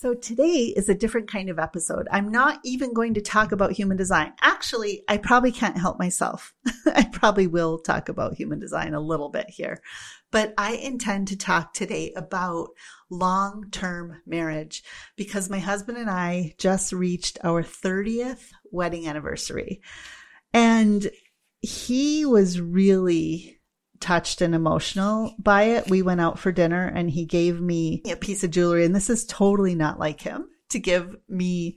So today is a different kind of episode. I'm not even going to talk about human design. Actually, I probably can't help myself. I probably will talk about human design a little bit here, but I intend to talk today about long-term marriage because my husband and I just reached our 30th wedding anniversary and he was really touched and emotional by it. We went out for dinner and he gave me a piece of jewelry and this is totally not like him to give me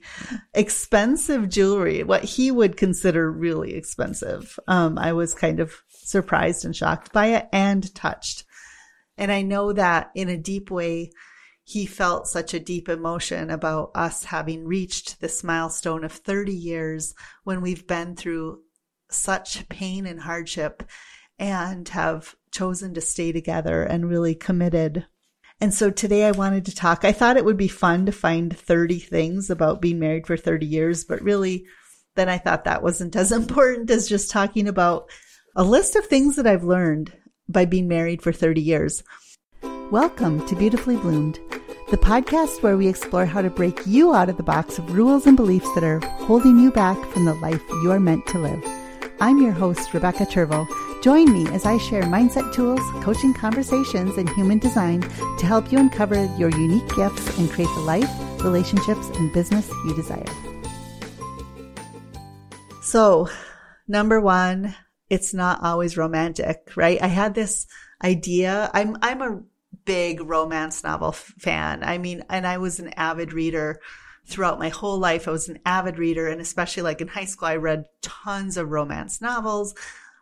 expensive jewelry, what he would consider really expensive. Um, I was kind of surprised and shocked by it and touched. And I know that in a deep way, he felt such a deep emotion about us having reached this milestone of 30 years when we've been through such pain and hardship and have chosen to stay together and really committed. And so today I wanted to talk. I thought it would be fun to find 30 things about being married for 30 years, but really then I thought that wasn't as important as just talking about a list of things that I've learned by being married for 30 years. Welcome to Beautifully Bloomed, the podcast where we explore how to break you out of the box of rules and beliefs that are holding you back from the life you are meant to live. I'm your host, Rebecca Turbo. Join me as I share mindset tools, coaching conversations, and human design to help you uncover your unique gifts and create the life, relationships, and business you desire. So, number one, it's not always romantic, right? I had this idea. I'm, I'm a big romance novel fan. I mean, and I was an avid reader throughout my whole life. I was an avid reader and especially like in high school, I read tons of romance novels.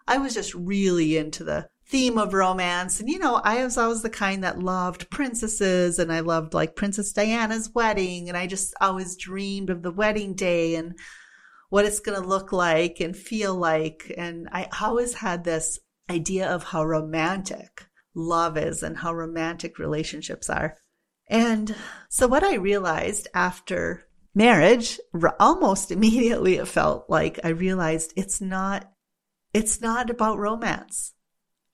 I was just really into the theme of romance. And, you know, I was always the kind that loved princesses and I loved like Princess Diana's wedding. And I just always dreamed of the wedding day and what it's going to look like and feel like. And I always had this idea of how romantic love is and how romantic relationships are. And so what I realized after marriage, almost immediately it felt like I realized it's not, it's not about romance.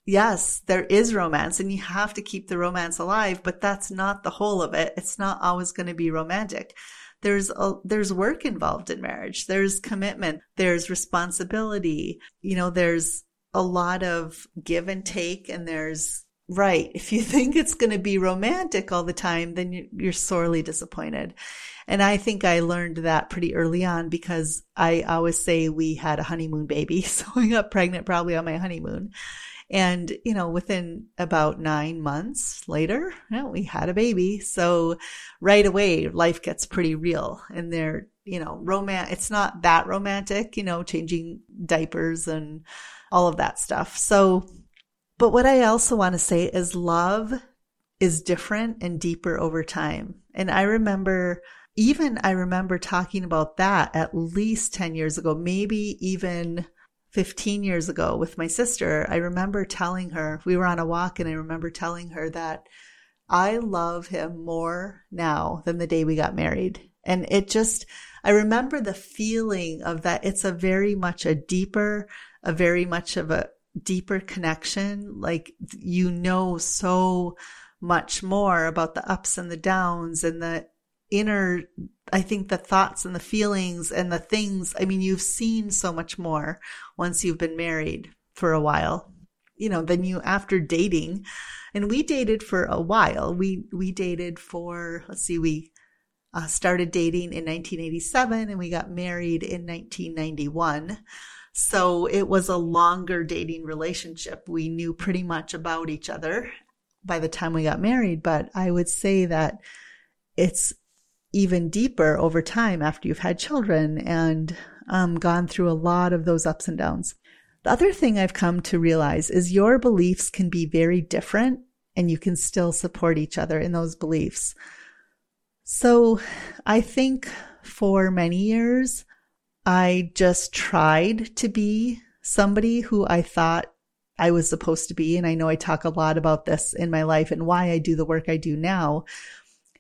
Yes, there is romance and you have to keep the romance alive, but that's not the whole of it. It's not always going to be romantic. There's a, there's work involved in marriage. There's commitment. There's responsibility. You know, there's a lot of give and take and there's Right. If you think it's going to be romantic all the time, then you're sorely disappointed. And I think I learned that pretty early on because I always say we had a honeymoon baby. So I got pregnant probably on my honeymoon. And, you know, within about nine months later, you know, we had a baby. So right away, life gets pretty real and they're, you know, romance. It's not that romantic, you know, changing diapers and all of that stuff. So but what I also want to say is love is different and deeper over time. And I remember, even I remember talking about that at least 10 years ago, maybe even 15 years ago with my sister. I remember telling her, we were on a walk and I remember telling her that I love him more now than the day we got married. And it just, I remember the feeling of that. It's a very much a deeper, a very much of a, deeper connection. Like you know so much more about the ups and the downs and the inner, I think the thoughts and the feelings and the things. I mean, you've seen so much more once you've been married for a while, you know, than you after dating. And we dated for a while. We, we dated for, let's see, we uh, started dating in 1987 and we got married in 1991. So it was a longer dating relationship. We knew pretty much about each other by the time we got married, but I would say that it's even deeper over time after you've had children and um, gone through a lot of those ups and downs. The other thing I've come to realize is your beliefs can be very different and you can still support each other in those beliefs. So I think for many years, I just tried to be somebody who I thought I was supposed to be. And I know I talk a lot about this in my life and why I do the work I do now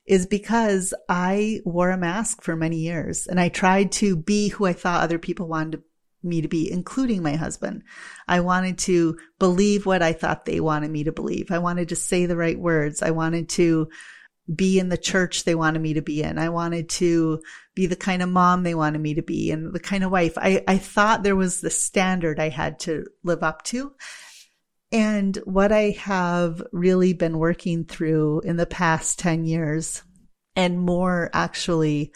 is because I wore a mask for many years and I tried to be who I thought other people wanted me to be, including my husband. I wanted to believe what I thought they wanted me to believe. I wanted to say the right words. I wanted to be in the church they wanted me to be in. I wanted to be the kind of mom they wanted me to be and the kind of wife. I, I thought there was the standard I had to live up to. And what I have really been working through in the past 10 years and more actually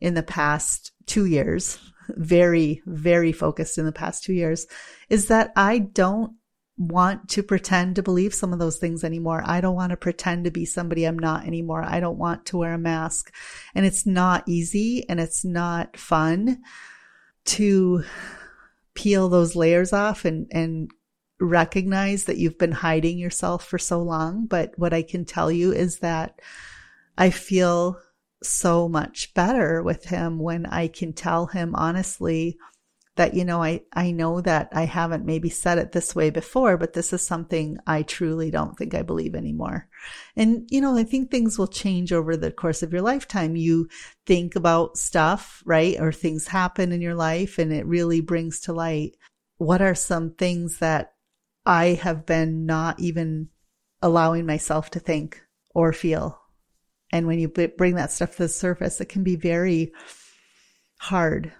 in the past two years, very, very focused in the past two years is that I don't want to pretend to believe some of those things anymore. I don't want to pretend to be somebody I'm not anymore. I don't want to wear a mask. And it's not easy and it's not fun to peel those layers off and, and recognize that you've been hiding yourself for so long. But what I can tell you is that I feel so much better with him when I can tell him honestly, that, you know, I, I know that I haven't maybe said it this way before, but this is something I truly don't think I believe anymore. And, you know, I think things will change over the course of your lifetime. You think about stuff, right? Or things happen in your life and it really brings to light what are some things that I have been not even allowing myself to think or feel. And when you bring that stuff to the surface, it can be very hard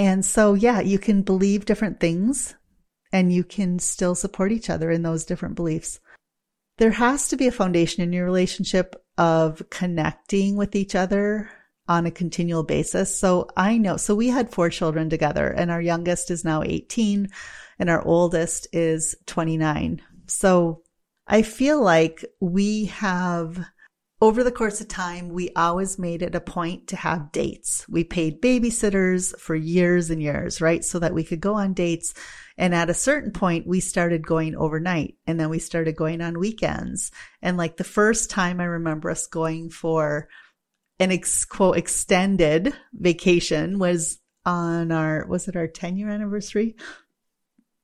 and so, yeah, you can believe different things and you can still support each other in those different beliefs. There has to be a foundation in your relationship of connecting with each other on a continual basis. So I know, so we had four children together and our youngest is now 18 and our oldest is 29. So I feel like we have over the course of time, we always made it a point to have dates. We paid babysitters for years and years, right? So that we could go on dates. And at a certain point, we started going overnight and then we started going on weekends. And like the first time I remember us going for an ex- quote extended vacation was on our, was it our 10 year anniversary?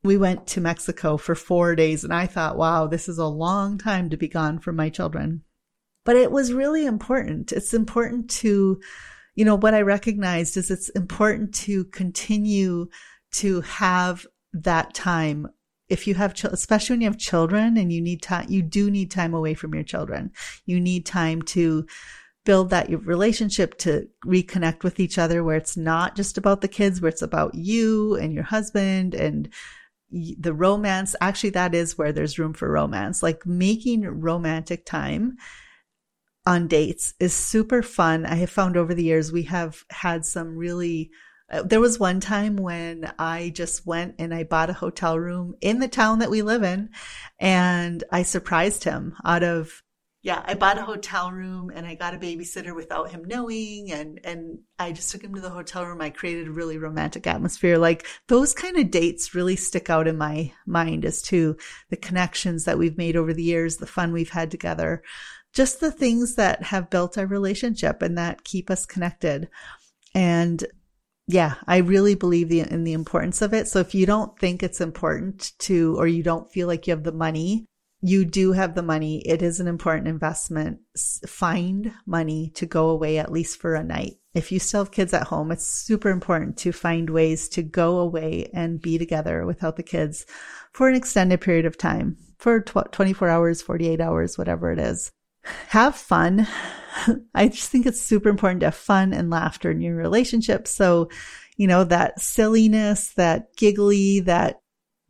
We went to Mexico for four days and I thought, wow, this is a long time to be gone from my children. But it was really important. It's important to, you know, what I recognized is it's important to continue to have that time if you have, especially when you have children and you need time, you do need time away from your children. You need time to build that relationship to reconnect with each other where it's not just about the kids, where it's about you and your husband and the romance. Actually, that is where there's room for romance, like making romantic time on dates is super fun. I have found over the years we have had some really uh, there was one time when I just went and I bought a hotel room in the town that we live in and I surprised him out of yeah, I bought a hotel room and I got a babysitter without him knowing and and I just took him to the hotel room. I created a really romantic atmosphere. Like those kind of dates really stick out in my mind as to the connections that we've made over the years, the fun we've had together just the things that have built our relationship and that keep us connected. And yeah, I really believe the, in the importance of it. So if you don't think it's important to, or you don't feel like you have the money, you do have the money. It is an important investment. Find money to go away at least for a night. If you still have kids at home, it's super important to find ways to go away and be together without the kids for an extended period of time, for tw- 24 hours, 48 hours, whatever it is have fun. I just think it's super important to have fun and laughter in your relationship. So, you know, that silliness, that giggly, that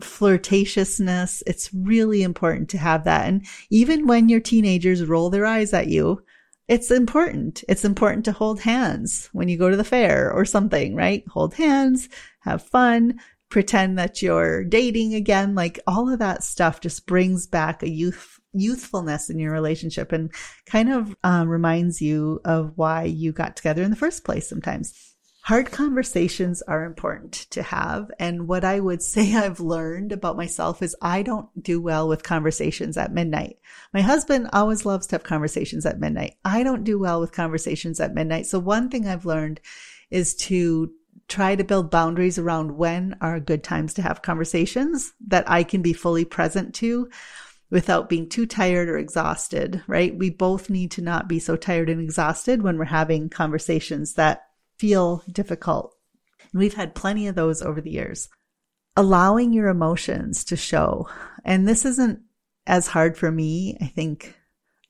flirtatiousness, it's really important to have that. And even when your teenagers roll their eyes at you, it's important. It's important to hold hands when you go to the fair or something, right? Hold hands, have fun, pretend that you're dating again. Like all of that stuff just brings back a youth youthfulness in your relationship and kind of um, reminds you of why you got together in the first place sometimes. Hard conversations are important to have. And what I would say I've learned about myself is I don't do well with conversations at midnight. My husband always loves to have conversations at midnight. I don't do well with conversations at midnight. So one thing I've learned is to try to build boundaries around when are good times to have conversations that I can be fully present to without being too tired or exhausted, right? We both need to not be so tired and exhausted when we're having conversations that feel difficult. We've had plenty of those over the years. Allowing your emotions to show. And this isn't as hard for me. I think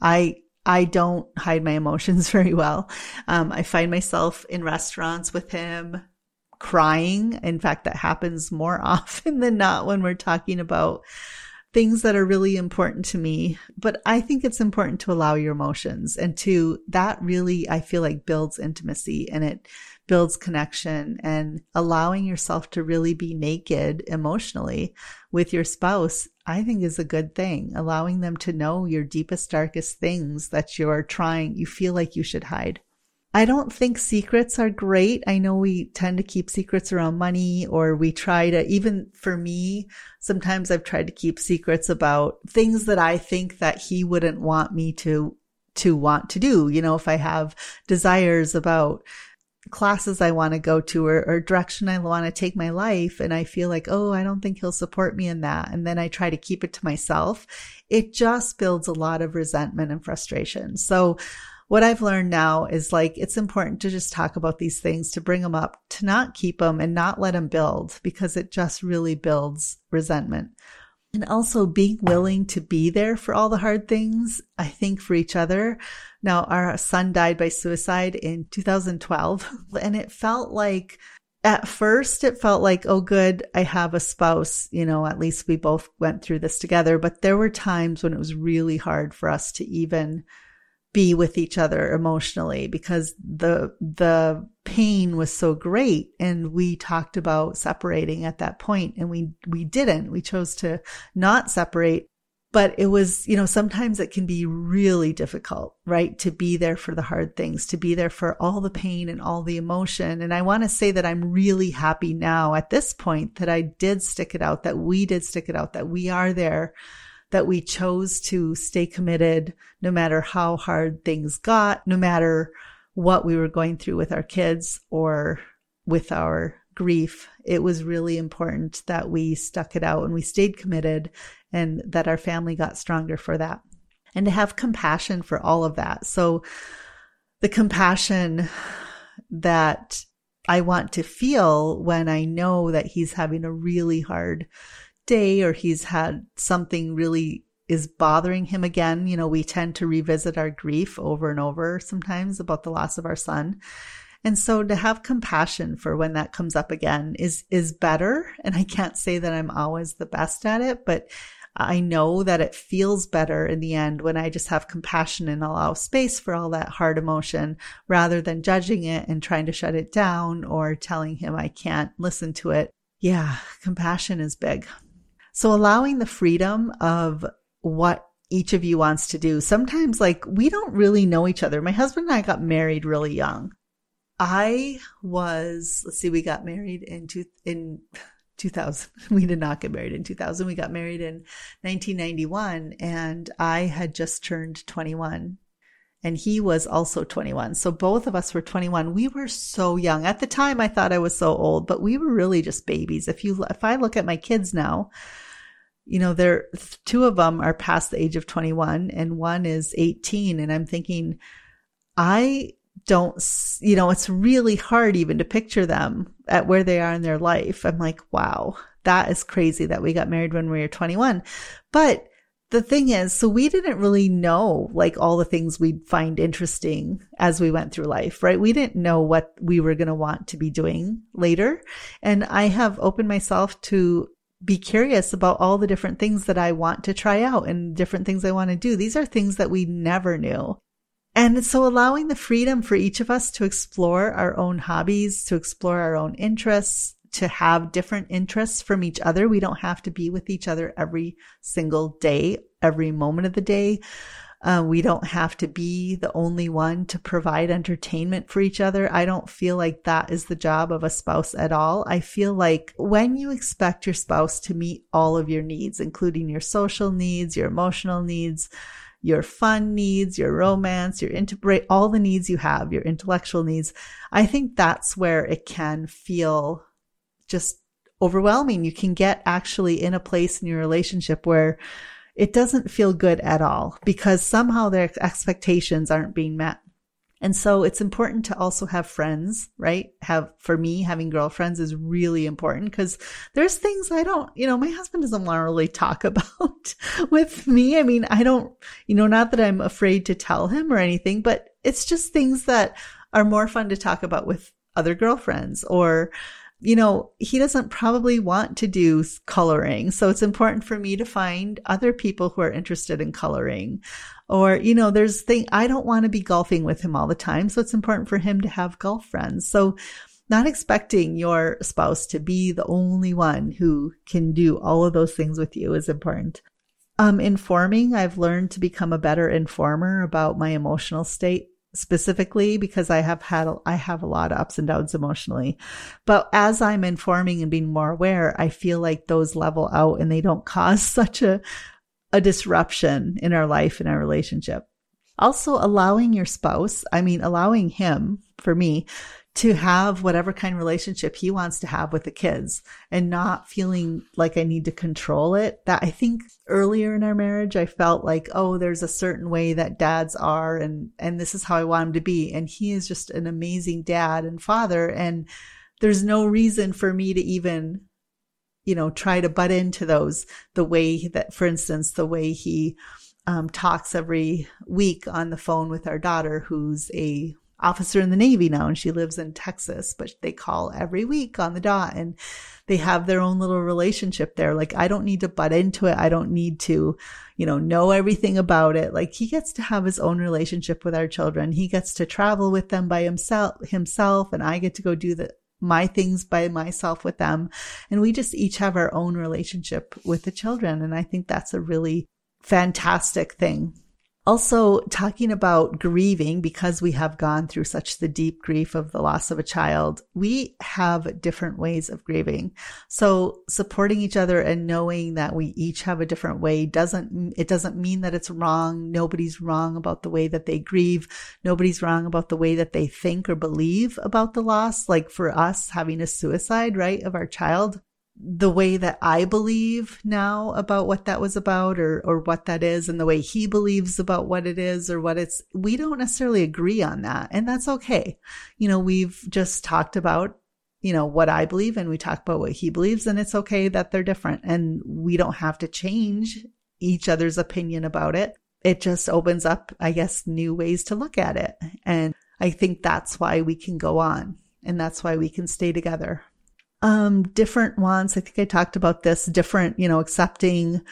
I, I don't hide my emotions very well. Um, I find myself in restaurants with him crying. In fact, that happens more often than not when we're talking about things that are really important to me. But I think it's important to allow your emotions and to that really, I feel like builds intimacy and it builds connection and allowing yourself to really be naked emotionally with your spouse, I think is a good thing. Allowing them to know your deepest, darkest things that you're trying, you feel like you should hide. I don't think secrets are great. I know we tend to keep secrets around money or we try to, even for me, sometimes I've tried to keep secrets about things that I think that he wouldn't want me to, to want to do. You know, if I have desires about classes I want to go to or, or direction I want to take my life. And I feel like, oh, I don't think he'll support me in that. And then I try to keep it to myself. It just builds a lot of resentment and frustration. So what I've learned now is like, it's important to just talk about these things, to bring them up, to not keep them and not let them build because it just really builds resentment and also being willing to be there for all the hard things, I think for each other. Now, our son died by suicide in 2012 and it felt like at first it felt like, oh, good, I have a spouse. You know, at least we both went through this together. But there were times when it was really hard for us to even be with each other emotionally because the the pain was so great and we talked about separating at that point and we we didn't. We chose to not separate but it was you know sometimes it can be really difficult right to be there for the hard things to be there for all the pain and all the emotion. And i want to say that i'm really happy now at this point that i did stick it out that we did stick it out that we are there that we chose to stay committed no matter how hard things got, no matter what we were going through with our kids or with our grief. It was really important that we stuck it out and we stayed committed and that our family got stronger for that and to have compassion for all of that. So the compassion that I want to feel when I know that he's having a really hard day or he's had something really is bothering him again. You know, we tend to revisit our grief over and over sometimes about the loss of our son. And so to have compassion for when that comes up again is, is better. And I can't say that I'm always the best at it, but I know that it feels better in the end when I just have compassion and allow space for all that hard emotion rather than judging it and trying to shut it down or telling him I can't listen to it. Yeah, compassion is big. So allowing the freedom of what each of you wants to do. Sometimes like we don't really know each other. My husband and I got married really young. I was, let's see, we got married in two, in 2000. We did not get married in 2000. We got married in 1991 and I had just turned 21 and he was also 21. So both of us were 21. We were so young. At the time I thought I was so old, but we were really just babies. If you if I look at my kids now, you know, there, two of them are past the age of 21 and one is 18. And I'm thinking, I don't, you know, it's really hard even to picture them at where they are in their life. I'm like, wow, that is crazy that we got married when we were 21. But the thing is, so we didn't really know like all the things we'd find interesting as we went through life, right? We didn't know what we were going to want to be doing later. And I have opened myself to be curious about all the different things that I want to try out and different things I want to do. These are things that we never knew. And so allowing the freedom for each of us to explore our own hobbies, to explore our own interests, to have different interests from each other. We don't have to be with each other every single day, every moment of the day. Uh, we don't have to be the only one to provide entertainment for each other. I don't feel like that is the job of a spouse at all. I feel like when you expect your spouse to meet all of your needs, including your social needs, your emotional needs, your fun needs, your romance, your integrate, all the needs you have, your intellectual needs. I think that's where it can feel just overwhelming. You can get actually in a place in your relationship where it doesn't feel good at all because somehow their expectations aren't being met. And so it's important to also have friends, right? Have, for me, having girlfriends is really important because there's things I don't, you know, my husband doesn't want to really talk about with me. I mean, I don't, you know, not that I'm afraid to tell him or anything, but it's just things that are more fun to talk about with other girlfriends or, you know, he doesn't probably want to do coloring. So it's important for me to find other people who are interested in coloring. Or, you know, there's thing, I don't want to be golfing with him all the time. So it's important for him to have golf friends. So not expecting your spouse to be the only one who can do all of those things with you is important. Um, informing, I've learned to become a better informer about my emotional state specifically because I have had, I have a lot of ups and downs emotionally. But as I'm informing and being more aware, I feel like those level out and they don't cause such a, a disruption in our life and our relationship. Also allowing your spouse, I mean, allowing him for me to have whatever kind of relationship he wants to have with the kids and not feeling like I need to control it. That I think earlier in our marriage, I felt like, oh, there's a certain way that dads are and, and this is how I want him to be. And he is just an amazing dad and father. And there's no reason for me to even, you know, try to butt into those the way that, for instance, the way he, um, talks every week on the phone with our daughter, who's a officer in the Navy now and she lives in Texas, but they call every week on the dot and they have their own little relationship there. Like I don't need to butt into it. I don't need to, you know, know everything about it. Like he gets to have his own relationship with our children. He gets to travel with them by himself, himself and I get to go do the, my things by myself with them. And we just each have our own relationship with the children. And I think that's a really fantastic thing also talking about grieving because we have gone through such the deep grief of the loss of a child we have different ways of grieving. So supporting each other and knowing that we each have a different way doesn't it doesn't mean that it's wrong. Nobody's wrong about the way that they grieve. Nobody's wrong about the way that they think or believe about the loss. Like for us having a suicide right of our child the way that I believe now about what that was about or, or what that is and the way he believes about what it is or what it's, we don't necessarily agree on that. And that's okay. You know, we've just talked about, you know, what I believe and we talk about what he believes and it's okay that they're different and we don't have to change each other's opinion about it. It just opens up, I guess, new ways to look at it. And I think that's why we can go on and that's why we can stay together um, different wants. I think I talked about this different, you know, accepting,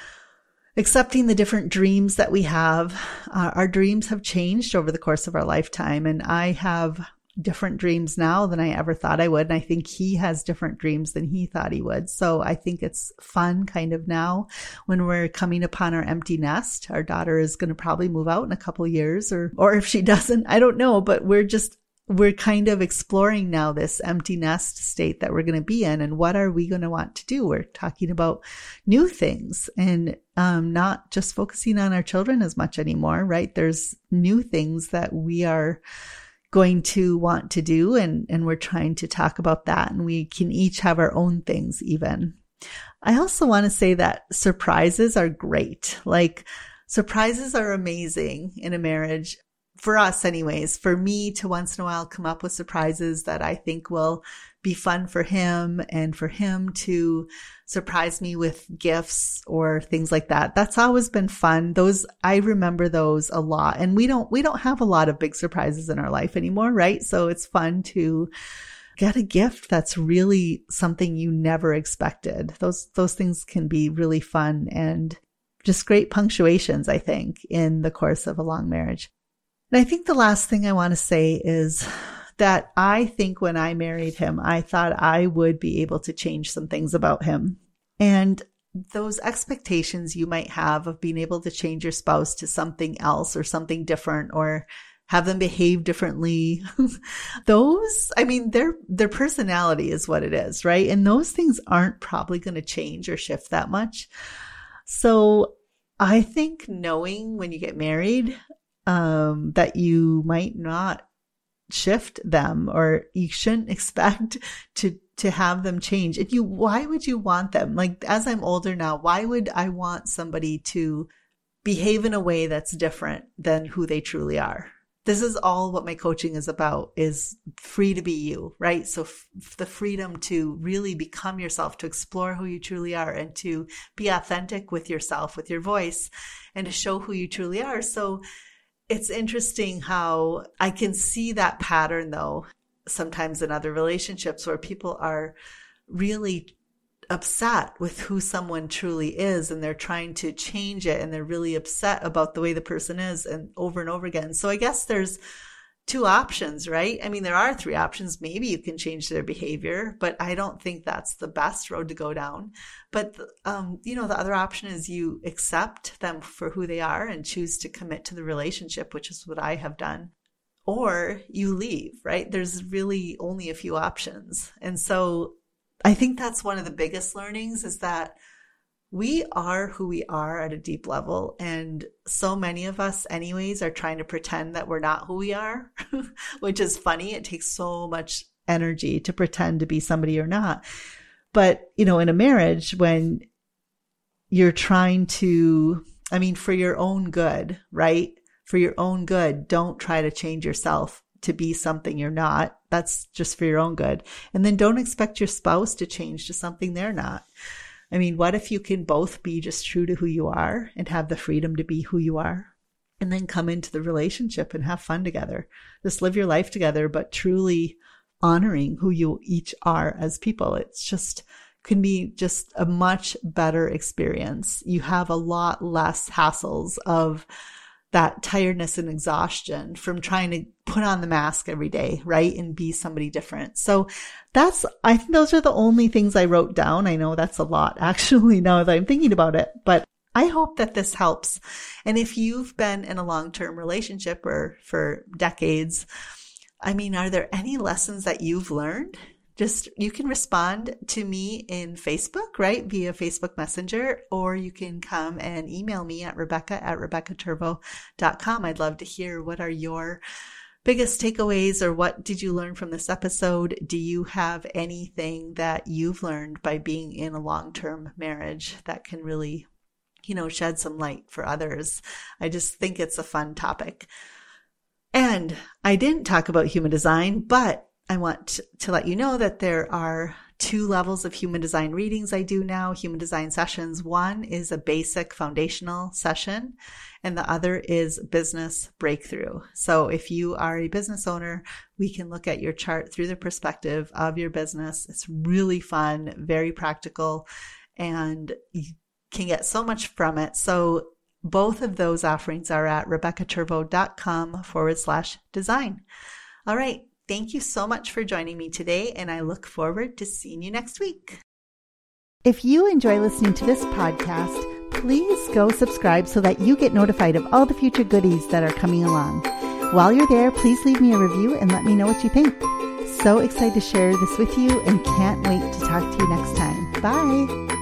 accepting the different dreams that we have. Uh, our dreams have changed over the course of our lifetime and I have different dreams now than I ever thought I would. And I think he has different dreams than he thought he would. So I think it's fun kind of now when we're coming upon our empty nest. Our daughter is going to probably move out in a couple years or, or if she doesn't, I don't know, but we're just we're kind of exploring now this empty nest state that we're going to be in and what are we going to want to do? We're talking about new things and um, not just focusing on our children as much anymore right? There's new things that we are going to want to do and and we're trying to talk about that and we can each have our own things even. I also want to say that surprises are great. Like surprises are amazing in a marriage for us anyways, for me to once in a while come up with surprises that I think will be fun for him and for him to surprise me with gifts or things like that. That's always been fun. Those, I remember those a lot and we don't, we don't have a lot of big surprises in our life anymore, right? So it's fun to get a gift that's really something you never expected. Those, those things can be really fun and just great punctuations, I think, in the course of a long marriage. And I think the last thing I want to say is that I think when I married him, I thought I would be able to change some things about him. And those expectations you might have of being able to change your spouse to something else or something different or have them behave differently. those, I mean, their, their personality is what it is, right? And those things aren't probably going to change or shift that much. So I think knowing when you get married um, that you might not shift them or you shouldn't expect to to have them change and you why would you want them like as i'm older now why would i want somebody to behave in a way that's different than who they truly are this is all what my coaching is about is free to be you, right? So f- the freedom to really become yourself, to explore who you truly are and to be authentic with yourself, with your voice and to show who you truly are. So it's interesting how I can see that pattern though, sometimes in other relationships where people are really upset with who someone truly is and they're trying to change it and they're really upset about the way the person is and over and over again. So I guess there's two options, right? I mean, there are three options. Maybe you can change their behavior, but I don't think that's the best road to go down. But, um, you know, the other option is you accept them for who they are and choose to commit to the relationship, which is what I have done. Or you leave, right? There's really only a few options. And so I think that's one of the biggest learnings is that we are who we are at a deep level. And so many of us, anyways, are trying to pretend that we're not who we are, which is funny. It takes so much energy to pretend to be somebody or not. But, you know, in a marriage, when you're trying to, I mean, for your own good, right? For your own good, don't try to change yourself to be something you're not. That's just for your own good. And then don't expect your spouse to change to something they're not. I mean, what if you can both be just true to who you are and have the freedom to be who you are? And then come into the relationship and have fun together. Just live your life together, but truly honoring who you each are as people. It's just can be just a much better experience. You have a lot less hassles of that tiredness and exhaustion from trying to put on the mask every day, right? And be somebody different. So that's, I think those are the only things I wrote down. I know that's a lot actually now that I'm thinking about it, but I hope that this helps. And if you've been in a long-term relationship or for decades, I mean, are there any lessons that you've learned just you can respond to me in Facebook, right? Via Facebook Messenger, or you can come and email me at Rebecca at RebeccaTurbo.com. I'd love to hear what are your biggest takeaways or what did you learn from this episode? Do you have anything that you've learned by being in a long term marriage that can really, you know, shed some light for others? I just think it's a fun topic. And I didn't talk about human design, but I want to let you know that there are two levels of human design readings I do now, human design sessions. One is a basic foundational session and the other is business breakthrough. So if you are a business owner, we can look at your chart through the perspective of your business. It's really fun, very practical, and you can get so much from it. So both of those offerings are at rebeccaturbo.com forward slash design. All right. Thank you so much for joining me today, and I look forward to seeing you next week. If you enjoy listening to this podcast, please go subscribe so that you get notified of all the future goodies that are coming along. While you're there, please leave me a review and let me know what you think. So excited to share this with you and can't wait to talk to you next time. Bye.